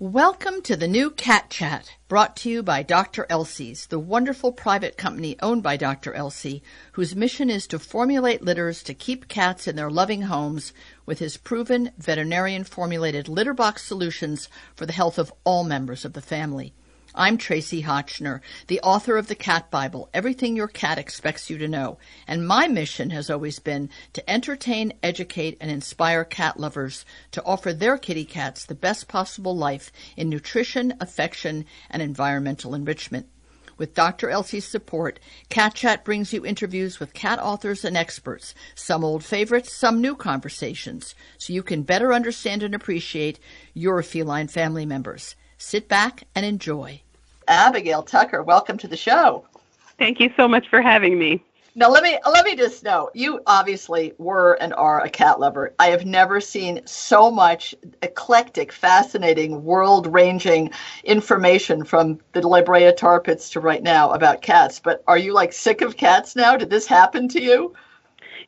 Welcome to the new Cat Chat, brought to you by Dr. Elsey's, the wonderful private company owned by Dr. Elsey, whose mission is to formulate litters to keep cats in their loving homes with his proven veterinarian formulated litter box solutions for the health of all members of the family. I'm Tracie Hotchner, the author of the Cat Bible, Everything Your Cat Expects You to Know. And my mission has always been to entertain, educate, and inspire cat lovers to offer their kitty cats the best possible life in nutrition, affection, and environmental enrichment. With Dr. Elsey's support, Cat Chat brings you interviews with cat authors and experts, some old favorites, some new conversations, so you can better understand and appreciate your feline family members. Sit back and enjoy. Abigail Tucker, welcome to the show. Thank you so much for having me. Now let me let me just know you obviously were and are a cat lover. I have never seen so much eclectic, fascinating, world-ranging information from the La Brea tar pits to right now about cats. But are you like sick of cats now? Did this happen to you?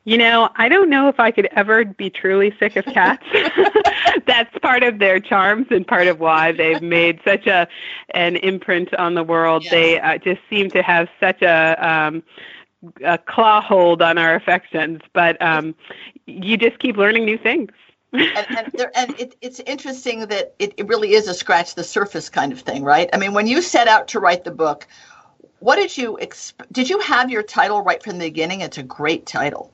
You know, I don't know if I could ever be truly sick of cats. That's part of their charms and part of why they've made such a an imprint on the world. Yes. They uh, just seem to have such a um a claw hold on our affections, but um you just keep learning new things. and and, there, and it, it's interesting that it, it really is a scratch the surface kind of thing, right? I mean, when you set out to write the book, what did you exp- did you have your title right from the beginning? It's a great title.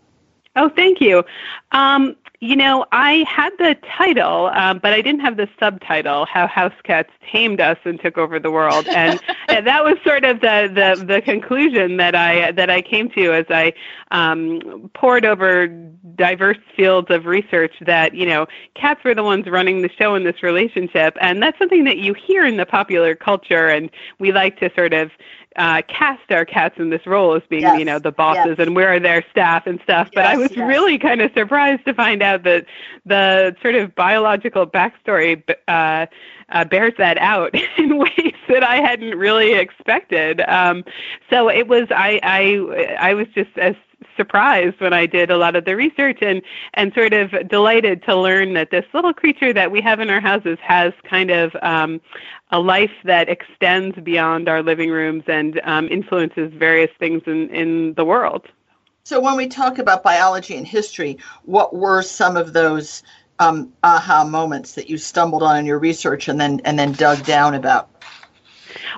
Oh, thank you. Um, you know, I had the title, um, but I didn't have the subtitle, How House Cats Tamed Us and Took Over the World. And, that was sort of the, the, the conclusion that I, that I came to as I um, poured over diverse fields of research that, you know, cats were the ones running the show in this relationship. And that's something that you hear in the popular culture. And we like to sort of uh, cast our cats in this role as being, yes. you know, the bosses yes. and we're their staff and stuff. Yes, but I was really kind of surprised to find out that the sort of biological backstory uh, uh, bears that out in ways that I hadn't really expected. Um, so it was I I I was just as surprised when I did a lot of the research and and sort of delighted to learn that this little creature that we have in our houses has kind of um, a life that extends beyond our living rooms and um, influences various things in, in the world. So when we talk about biology and history, what were some of those um, aha moments that you stumbled on in your research and then and then dug down about?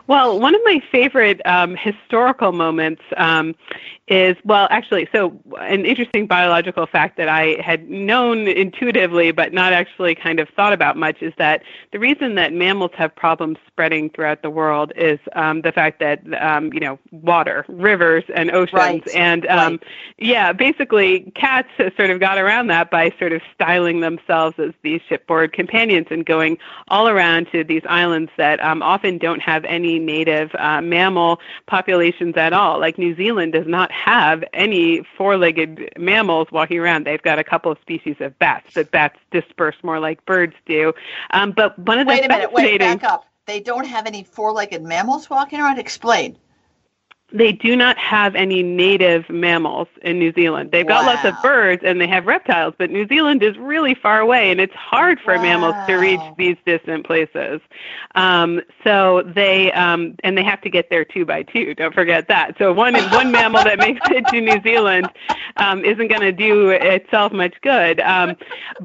Well, one of my favorite um, historical moments um, is well actually so an interesting biological fact that i had known intuitively but not actually kind of thought about much is that the reason that mammals have problems spreading throughout the world is um, the fact that um, you know water rivers and oceans right. and um, right. yeah basically cats sort of got around that by sort of styling themselves as these shipboard companions and going all around to these islands that um, often don't have any native uh, mammal populations at all like new zealand does not have any four-legged mammals walking around. They've got a couple of species of bats, but bats disperse more like birds do. Um, but one of the wait a minute, wait, back up. They don't have any four-legged mammals walking around. Explain they do not have any native mammals in New Zealand. They've got lots of birds and they have reptiles, but New Zealand is really far away and it's hard for wow. mammals to reach these distant places. Um, so they um, and they have to get there two by two. Don't forget that. So one one mammal that makes it to New Zealand um, isn't going to do itself much good. Um,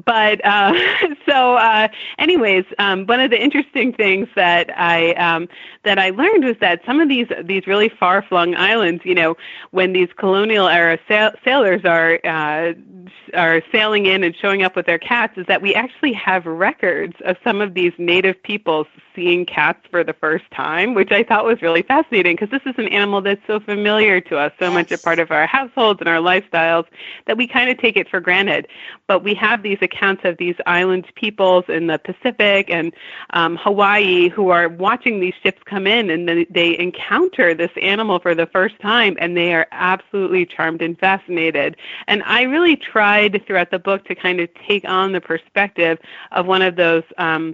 but uh, so, uh, anyways, um, one of the interesting things that I um, that I learned was that some of these these really far flung islands, you know, when these colonial era sail- sailors are uh, are sailing in and showing up with their cats, is that we actually have records of some of these native peoples seeing cats for the first time, which I thought was really fascinating because this is an animal that's so familiar to us, so yes. much a part of our households and our lifestyles that we kind of take it for granted. But we have these accounts of these island peoples in the Pacific and um, Hawaii who are watching these ships come in and then they encounter this animal for the first time and they are absolutely charmed and fascinated. And I really tried throughout the book to kind of take on the perspective of one of those um,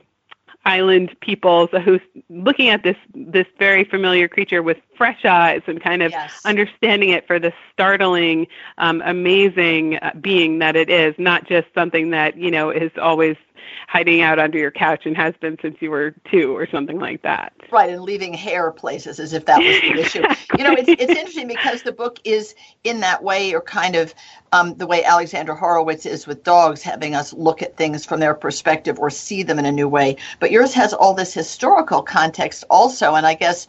island peoples who's looking at this this very familiar creature with fresh eyes and kind of yes. understanding it for the startling, um, amazing uh, being that it is, not just something that you know is always hiding out under your couch and has been since you were two or something like that. Right, and leaving hair places as if that was the issue. You know, it's it's interesting because the book is in that way, or kind of um, the way Alexandra Horowitz is with dogs, having us look at things from their perspective or see them in a new way. But yours has all this historical context also, and I guess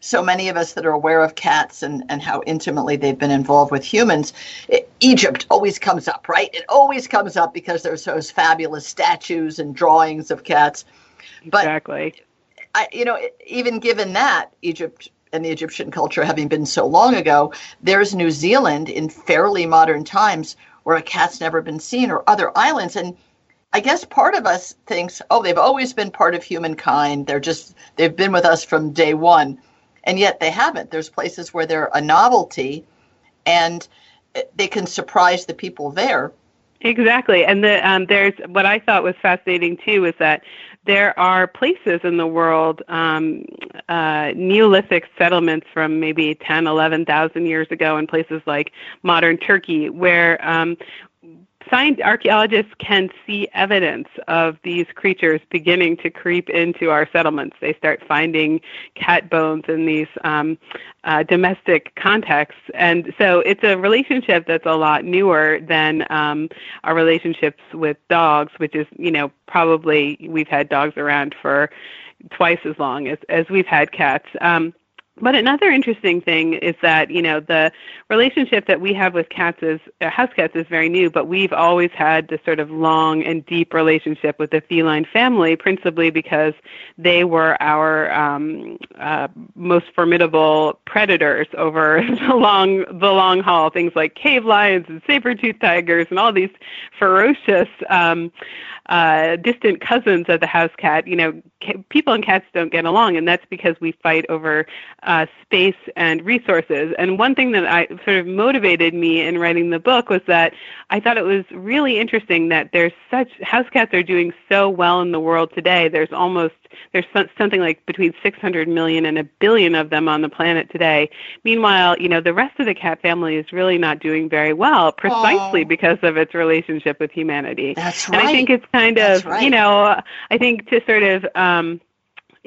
so many of us that are aware of cats and, and how intimately they've been involved with humans, it, Egypt always comes up, right? It always comes up because there's those fabulous statues and drawings of cats. But exactly. I, you know, even given that Egypt and the Egyptian culture having been so long ago, there's New Zealand in fairly modern times where a cat's never been seen, or other islands. And I guess part of us thinks, oh, they've always been part of humankind. They're just, they've been with us from day one and yet they haven't. There's places where they're a novelty, and they can surprise the people there. Exactly, and the, um, there's what I thought was fascinating too is that there are places in the world, um, uh, Neolithic settlements from maybe 10, 11,000 years ago in places like modern Turkey, where um, science archaeologists can see evidence of these creatures beginning to creep into our settlements. They start finding cat bones in these um, uh, domestic contexts, and so it's a relationship that's a lot newer than um, our relationships with dogs, which is you know probably we've had dogs around for twice as long as as we've had cats. Um, but another interesting thing is that you know the relationship that we have with cats is uh, house cats is very new, but we've always had this sort of long and deep relationship with the feline family, principally because they were our um, uh, most formidable predators over the long the long haul. Things like cave lions and saber tooth tigers and all these ferocious um, uh, distant cousins of the house cat. You know, ca- people and cats don't get along, and that's because we fight over uh, space and resources. And one thing that I sort of motivated me in writing the book was that I thought it was really interesting that there's such house cats are doing so well in the world today. There's almost there's something like between 600 million and a billion of them on the planet today. Meanwhile, you know, the rest of the cat family is really not doing very well precisely Aww. because of its relationship with humanity. That's right. And I think it's kind of, right. you know, I think to sort of um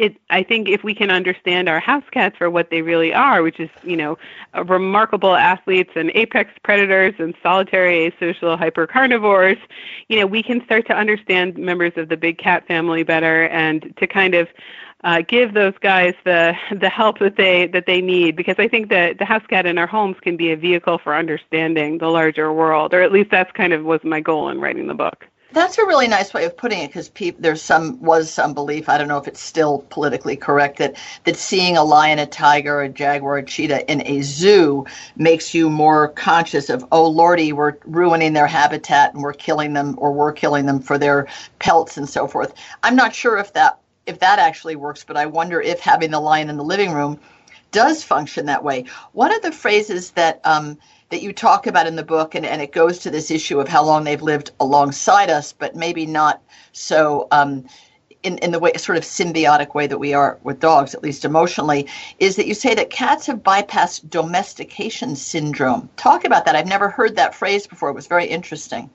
it I think if we can understand our house cats for what they really are, which is you know remarkable athletes and apex predators and solitary asocial hypercarnivores, you know we can start to understand members of the big cat family better and to kind of uh, give those guys the the help that they that they need because I think that the house cat in our homes can be a vehicle for understanding the larger world, or at least that's kind of was my goal in writing the book. That's a really nice way of putting it because there's some was some belief I don't know if it's still politically correct that that seeing a lion, a tiger, a jaguar, a cheetah in a zoo makes you more conscious of oh lordy we're ruining their habitat and we're killing them or we're killing them for their pelts and so forth. I'm not sure if that if that actually works, but I wonder if having the lion in the living room does function that way. One of the phrases that um, that you talk about in the book, and, and it goes to this issue of how long they've lived alongside us, but maybe not so um, in, in the way sort of symbiotic way that we are with dogs, at least emotionally, is that you say that cats have bypassed domestication syndrome. Talk about that. I've never heard that phrase before. It was very interesting.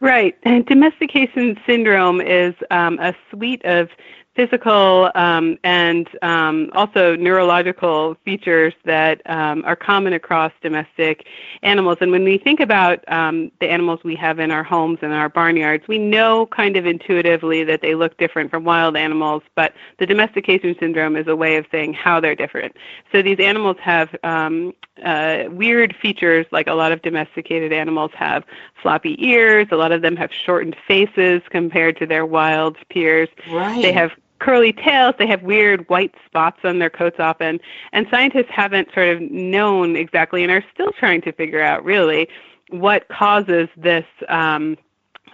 Right. And domestication syndrome is um, a suite of physical um, and um, also neurological features that um, are common across domestic animals. And when we think about um, the animals we have in our homes and our barnyards, we know kind of intuitively that they look different from wild animals, but the domestication syndrome is a way of saying how they're different. So these animals have um, uh, weird features like a lot of domesticated animals have floppy ears, a lot of them have shortened faces compared to their wild peers. Right. They have curly tails. They have weird white spots on their coats often. And scientists haven't sort of known exactly and are still trying to figure out really what causes this um,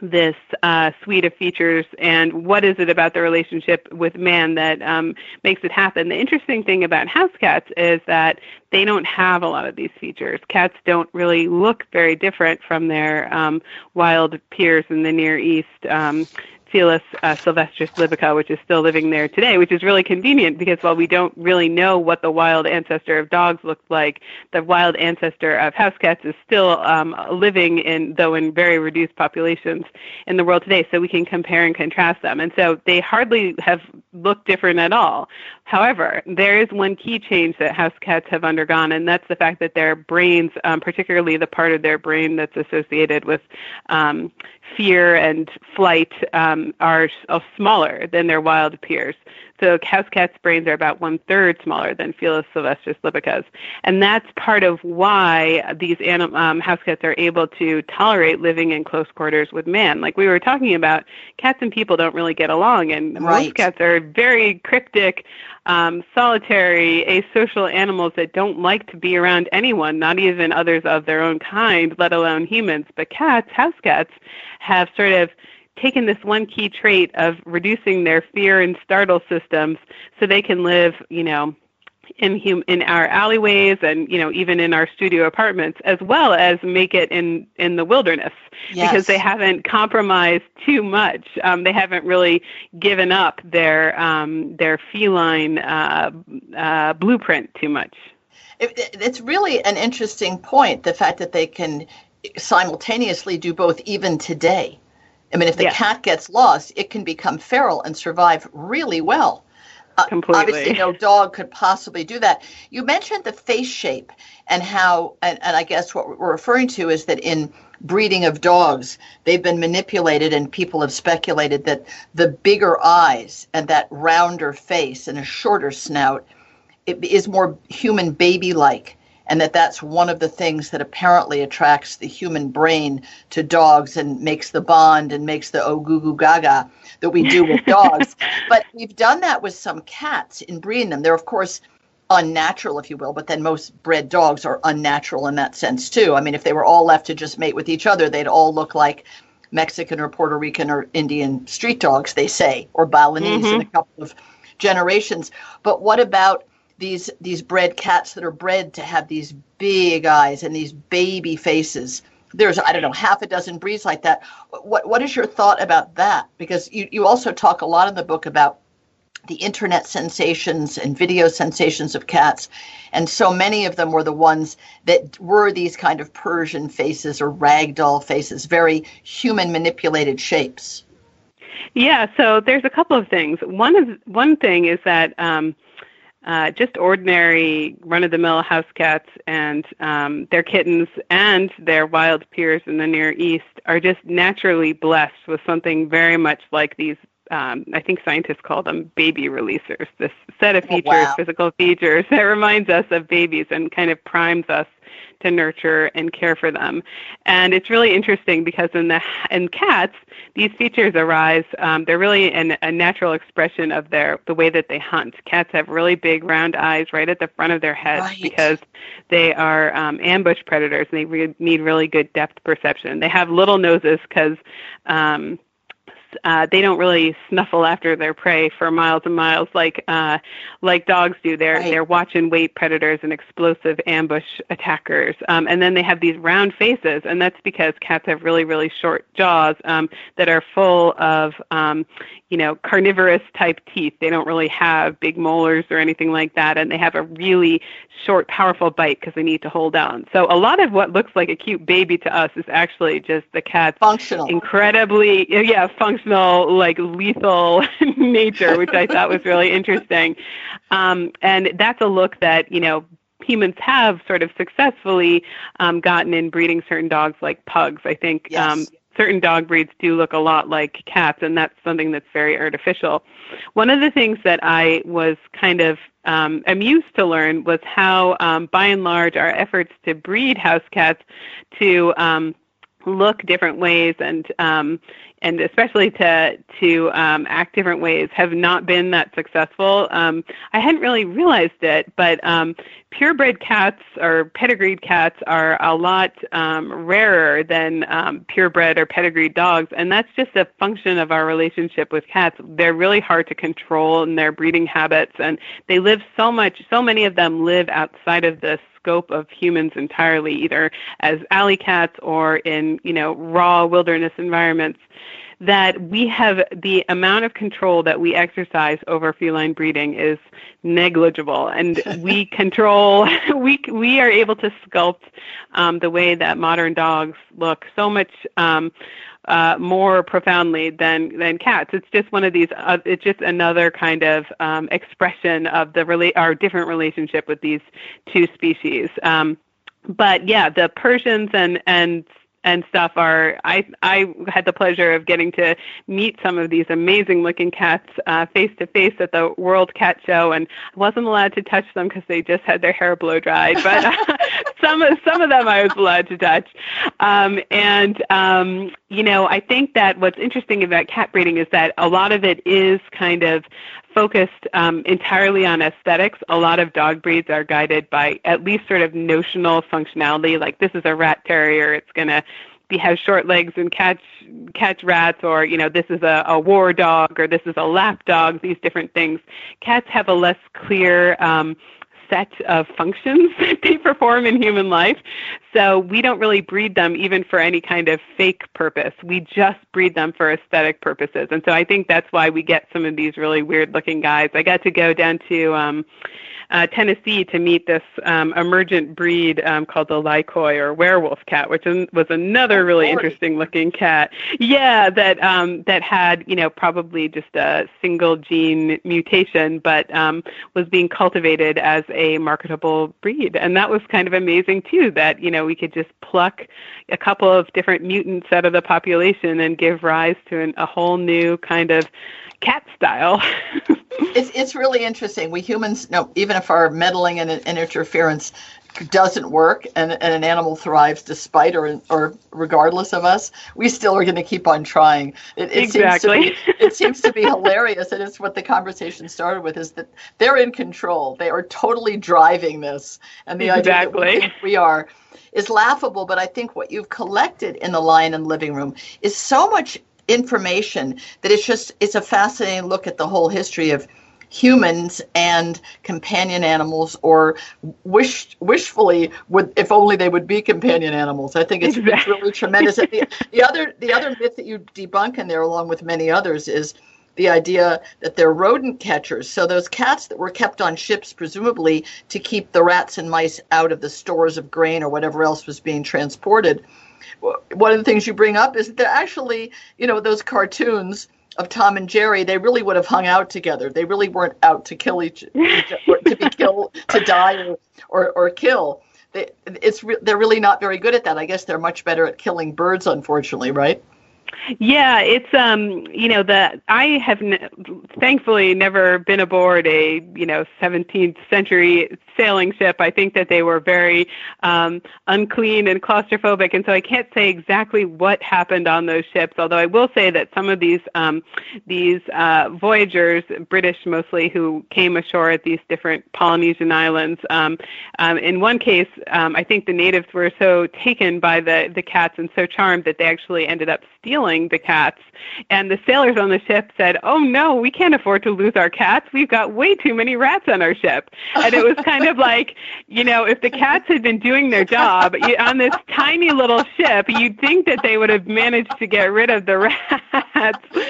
this uh, suite of features and what is it about the relationship with man that um, makes it happen. The interesting thing about house cats is that they don't have a lot of these features. Cats don't really look very different from their um, wild peers in the Near East. Um, Felis uh, silvestris lybica, which is still living there today, which is really convenient because while we don't really know what the wild ancestor of dogs looked like, the wild ancestor of house cats is still um, living in, though in very reduced populations in the world today. So we can compare and contrast them. And so they hardly have looked different at all. However, there is one key change that house cats have undergone, and that's the fact that their brains, um, particularly the part of their brain that's associated with um, fear and flight um, are smaller than their wild peers. So house cats' brains are about one third smaller than Felis silvestris lybica's, and that's part of why these anim- um, house cats are able to tolerate living in close quarters with man. Like we were talking about, cats and people don't really get along, and right. most cats are very cryptic, um, solitary, asocial animals that don't like to be around anyone, not even others of their own kind, let alone humans. But cats, house cats, have sort of taken this one key trait of reducing their fear and startle systems so they can live, you know, in hum- in our alleyways and you know even in our studio apartments as well as make it in in the wilderness. Yes. because they haven't compromised too much. Um, they haven't really given up their um, their feline uh, uh, blueprint too much. It, it's really an interesting point the fact that they can simultaneously do both even today I mean, if the cat gets lost, it can become feral and survive really well. Uh, Completely. Obviously, no dog could possibly do that. You mentioned the face shape and how, and, and I guess what we're referring to is that in breeding of dogs, they've been manipulated, and people have speculated that the bigger eyes and that rounder face and a shorter snout it is more human baby like and that that's one of the things that apparently attracts the human brain to dogs and makes the bond and makes the oh goo goo gaga that we do with dogs. but we've done that with some cats in breeding them. They're of course unnatural, if you will, but then most bred dogs are unnatural in that sense too. I mean, if they were all left to just mate with each other, they'd all look like Mexican or Puerto Rican or Indian street dogs, they say, or Balinese mm-hmm. in a couple of generations. But what about these these bred cats that are bred to have these big eyes and these baby faces. There's I don't know half a dozen breeds like that. What what is your thought about that? Because you you also talk a lot in the book about the internet sensations and video sensations of cats and so many of them were the ones that were these kind of persian faces or ragdoll faces very human manipulated shapes yeah so there's a couple of things one is one thing is that um, uh, just ordinary run-of-the-mill house cats and um, their kittens and their wild peers in the Near East are just naturally blessed with something very much like these. Um, I think scientists call them baby releasers. This set of features, oh, wow. physical features, that reminds us of babies and kind of primes us to nurture and care for them. And it's really interesting because in the in cats, these features arise. Um, they're really an, a natural expression of their the way that they hunt. Cats have really big round eyes right at the front of their heads right. because they are um, ambush predators and they re- need really good depth perception. They have little noses because um, uh, they don't really snuffle after their prey for miles and miles like uh, like dogs do. They're right. they're watch and wait predators and explosive ambush attackers. Um, and then they have these round faces, and that's because cats have really really short jaws um, that are full of um, you know carnivorous type teeth. They don't really have big molars or anything like that, and they have a really short, powerful bite because they need to hold down. So a lot of what looks like a cute baby to us is actually just the cat's functional, incredibly yeah functional like lethal nature, which I thought was really interesting. Um, and that's a look that you know humans have sort of successfully um, gotten in breeding certain dogs like pugs. I think yes. um, certain dog breeds do look a lot like cats, and that's something that's very artificial. One of the things that I was kind of um, amused to learn was how, um, by and large, our efforts to breed house cats to um, look different ways and um, and especially to to um, act different ways have not been that successful. Um, I hadn't really realized it, but um, purebred cats or pedigreed cats are a lot um, rarer than um, purebred or pedigreed dogs, and that's just a function of our relationship with cats. They're really hard to control in their breeding habits, and they live so much. So many of them live outside of the scope of humans entirely, either as alley cats or in you know raw wilderness environments that we have the amount of control that we exercise over feline breeding is negligible, and we control we we are able to sculpt um, the way that modern dogs look so much. Um, uh, more profoundly than than cats. It's just one of these. Uh, it's just another kind of um, expression of the rela- our different relationship with these two species. Um, but yeah, the Persians and and and stuff are I I had the pleasure of getting to meet some of these amazing looking cats face to face at the World Cat Show, and I wasn't allowed to touch them because they just had their hair blow dried. But uh, some of some of them I was allowed to touch, um, and um, you know I think that what's interesting about cat breeding is that a lot of it is kind of focused um, entirely on aesthetics. A lot of dog breeds are guided by at least sort of notional functionality, like this is a rat terrier, it's going to be have short legs and catch catch rats, or you know this is a, a war dog, or this is a lap dog. These different things. Cats have a less clear um, set of functions that they perform in human life. So we don't really breed them even for any kind of fake purpose. We just breed them for aesthetic purposes. And so I think that's why we get some of these really weird looking guys. I got to go down to um uh, Tennessee to meet this um, emergent breed um, called the Lykoi or werewolf cat, which was another really interesting looking cat. Yeah, that um, that had you know probably just a single gene mutation, but um, was being cultivated as a marketable breed, and that was kind of amazing too. That you know we could just pluck a couple of different mutants out of the population and give rise to an, a whole new kind of cat style. it's it's really interesting. We humans, no, even if our meddling and, and interference doesn't work and, and an animal thrives despite or or regardless of us, we still are going to keep on trying. It, it exactly. Seems to be, it seems to be hilarious, and it's what the conversation started with: is that they're in control. They are totally driving this, and the exactly. idea that we, we are is laughable. But I think what you've collected in the Lion and Living Room is so much information that it's just it's a fascinating look at the whole history of humans and companion animals or wish wishfully would if only they would be companion animals i think it's, exactly. it's really tremendous the, the other the other myth that you debunk in there along with many others is the idea that they're rodent catchers. So those cats that were kept on ships, presumably to keep the rats and mice out of the stores of grain or whatever else was being transported, one of the things you bring up is that they're actually, you know, those cartoons of Tom and Jerry, they really would have hung out together. They really weren't out to kill each, to be killed, to die or, or, or kill. They, it's re- they're really not very good at that. I guess they're much better at killing birds, unfortunately, right? Yeah, it's um, you know, the I have n- thankfully never been aboard a you know 17th century sailing ship. I think that they were very um, unclean and claustrophobic, and so I can't say exactly what happened on those ships. Although I will say that some of these um, these uh, voyagers, British mostly, who came ashore at these different Polynesian islands, um, um, in one case, um, I think the natives were so taken by the the cats and so charmed that they actually ended up stealing the cats. And the sailors on the ship said, "Oh no, we can't afford to lose our cats. We've got way too many rats on our ship." And it was kind of like, you know, if the cats had been doing their job on this tiny little ship, you'd think that they would have managed to get rid of the rats.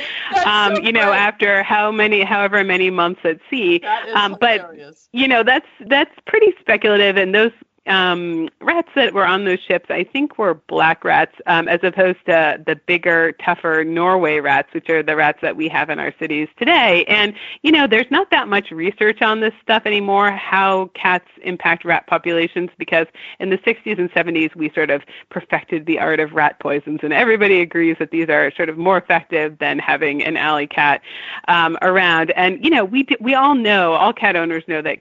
Um, so you know, after how many, however many months at sea. Um, but you know, that's that's pretty speculative, and those um, rats that were on those ships, I think, were black rats, um, as opposed to the bigger, tougher Norway rats, which are the rats that we have in our cities today. And you know, there's not that much research on this stuff anymore, how cats impact rat populations, because in the 60s and 70s we sort of perfected the art of rat poisons, and everybody agrees that these are sort of more effective than having an alley cat um, around. And you know, we d- we all know, all cat owners know that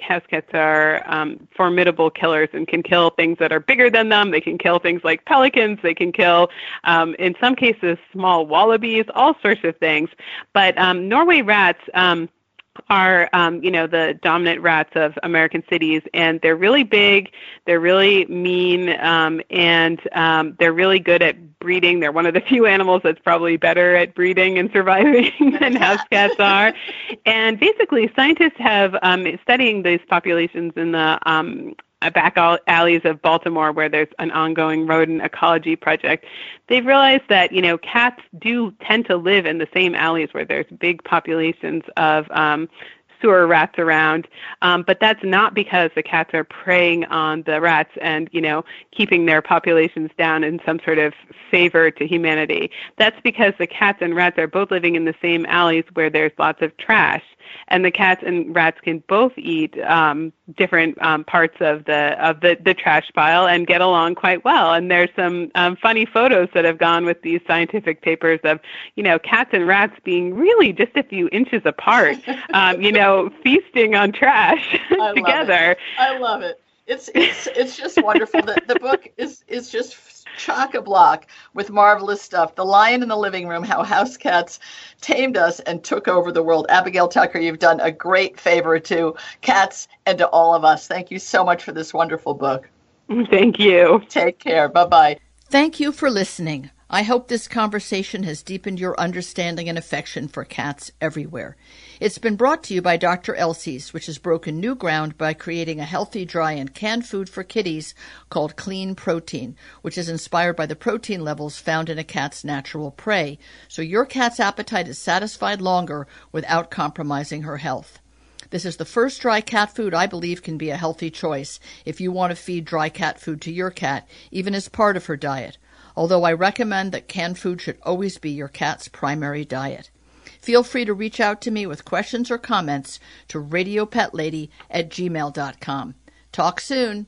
house cats are um, formidable killers and can kill things that are bigger than them. They can kill things like pelicans. They can kill, um, in some cases, small wallabies, all sorts of things. But um, Norway rats. Um, are um, you know the dominant rats of American cities, and they're really big, they're really mean, um, and um, they're really good at breeding. They're one of the few animals that's probably better at breeding and surviving than house cats are. And basically, scientists have um, studying these populations in the um, back alleys of Baltimore where there's an ongoing rodent ecology project, they've realized that, you know, cats do tend to live in the same alleys where there's big populations of um, sewer rats around. Um, but that's not because the cats are preying on the rats and, you know, keeping their populations down in some sort of favor to humanity. That's because the cats and rats are both living in the same alleys where there's lots of trash and the cats and rats can both eat um, different um, parts of the of the, the trash pile and get along quite well. And there's some um, funny photos that have gone with these scientific papers of you know cats and rats being really just a few inches apart, um, you know, feasting on trash together. I love it. It's it's it's just wonderful. the, the book is is just chock a block with marvelous stuff. The Lion in the Living Room: How House Cats Tamed Us and Took Over the World. Abigail Tucker, you've done a great favor to cats and to all of us. Thank you so much for this wonderful book. Thank you. Take care. Bye bye. Thank you for listening. I hope this conversation has deepened your understanding and affection for cats everywhere. It's been brought to you by Dr. Elsey's, which has broken new ground by creating a healthy, dry, and canned food for kitties called Clean Protein, which is inspired by the protein levels found in a cat's natural prey, so your cat's appetite is satisfied longer without compromising her health. This is the first dry cat food I believe can be a healthy choice if you want to feed dry cat food to your cat, even as part of her diet although I recommend that canned food should always be your cat's primary diet. Feel free to reach out to me with questions or comments to radiopetlady at gmail.com. Talk soon.